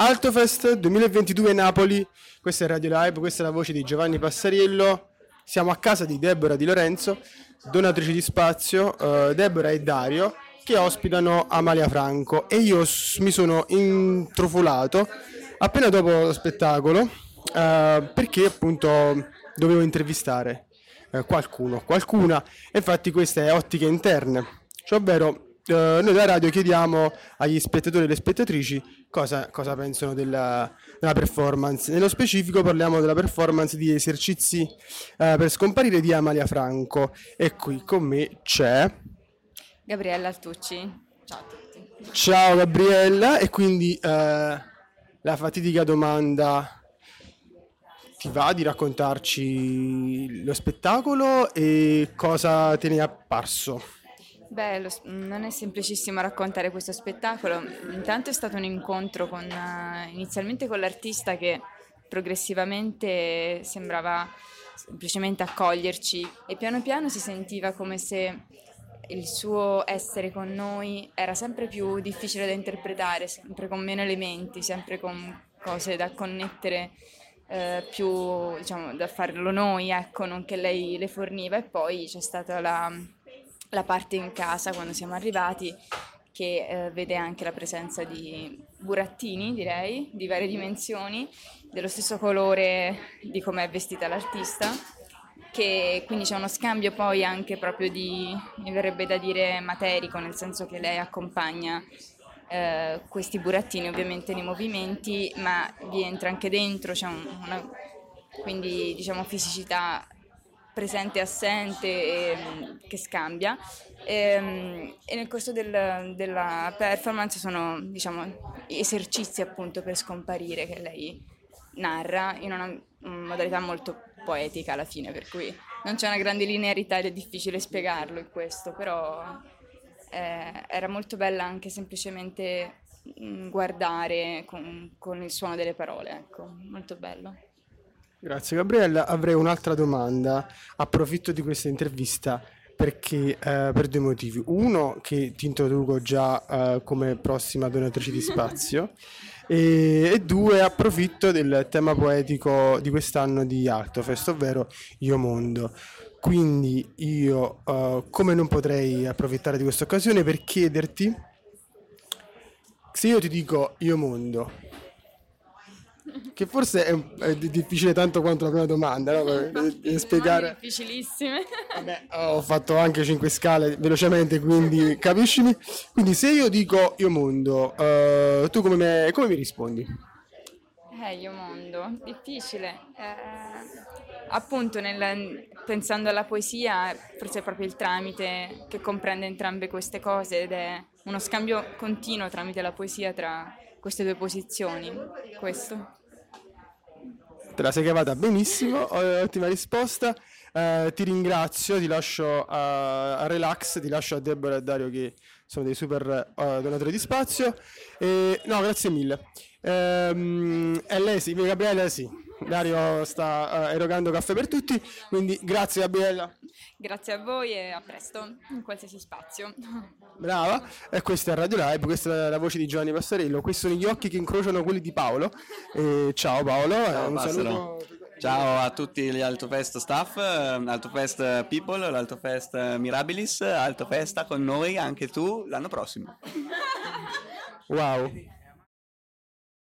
Altofest 2022 Napoli, questa è Radio Live, questa è la voce di Giovanni Passariello. Siamo a casa di Deborah Di Lorenzo, donatrici di spazio, uh, Deborah e Dario, che ospitano Amalia Franco. E io s- mi sono intrufolato appena dopo lo spettacolo uh, perché appunto dovevo intervistare uh, qualcuno, qualcuna. Infatti questa è Ottiche Interne, cioè ovvero Uh, noi da radio chiediamo agli spettatori e alle spettatrici cosa, cosa pensano della, della, performance. Nello specifico parliamo della performance di esercizi uh, per scomparire di Amalia Franco. E qui con me c'è Gabriella Altucci. Ciao a tutti. Ciao Gabriella, e quindi uh, la fatidica domanda ti va di raccontarci lo spettacolo e cosa te ne è apparso? Beh, lo, non è semplicissimo raccontare questo spettacolo. Intanto è stato un incontro con, uh, inizialmente con l'artista che progressivamente sembrava semplicemente accoglierci e piano piano si sentiva come se il suo essere con noi era sempre più difficile da interpretare, sempre con meno elementi, sempre con cose da connettere eh, più, diciamo, da farlo noi, ecco, non che lei le forniva e poi c'è stata la la parte in casa quando siamo arrivati che eh, vede anche la presenza di burattini, direi, di varie dimensioni, dello stesso colore di come è vestita l'artista, che quindi c'è uno scambio poi anche proprio di, mi verrebbe da dire, materico, nel senso che lei accompagna eh, questi burattini ovviamente nei movimenti, ma vi entra anche dentro, c'è un, una quindi diciamo fisicità presente e assente e, che scambia. E, ehm, e nel corso del, della performance sono diciamo, esercizi appunto per scomparire che lei narra in una, modalità molto poetica alla fine per cui non c'è una grande linearità ed è difficile spiegarlo in questo però eh, era molto bella anche semplicemente mm, guardare con, con il suono delle parole ecco molto bello Grazie Gabriella, avrei un'altra domanda, approfitto di questa intervista perché eh, per due motivi. Uno, che ti introduco già eh, come prossima donatrice di spazio e, e, due, approfitto del tema poetico di quest'anno di Altofest, ovvero Io Mondo. Quindi io eh, come non potrei approfittare di questa occasione per chiederti se io ti dico Io Mondo, che forse è, è, difficile tanto quanto la prima domanda, no? Per, spiegare. difficilissime. Vabbè, ho fatto anche cinque scale velocemente, quindi capiscimi. Quindi se io dico io mondo, uh, tu come, me, come, mi rispondi? Eh, io mondo, difficile. Eh, appunto, nel, pensando alla poesia, forse è proprio il tramite che comprende entrambe queste cose ed è uno scambio continuo tramite la poesia tra queste due posizioni. Questo. Te la sei cavata benissimo, ottima risposta. Eh, ti ringrazio, ti lascio a, a, relax, ti lascio a Deborah e a Dario che sono dei super uh, donatori di spazio. E, no, grazie mille. Ehm, e lei sì, Gabriele sì. Dario sta uh, erogando caffè per tutti, quindi grazie Gabriella. Grazie a voi e a presto in qualsiasi spazio. Brava, e questa è Radio Live, questa è la voce di Giovanni Passarello, questi sono gli occhi che incrociano quelli di Paolo. E ciao Paolo, ciao, un saluto. Ciao a tutti gli Altofest staff, Altofest People, l'Altofest Mirabilis, Altofesta con noi anche tu l'anno prossimo. Wow.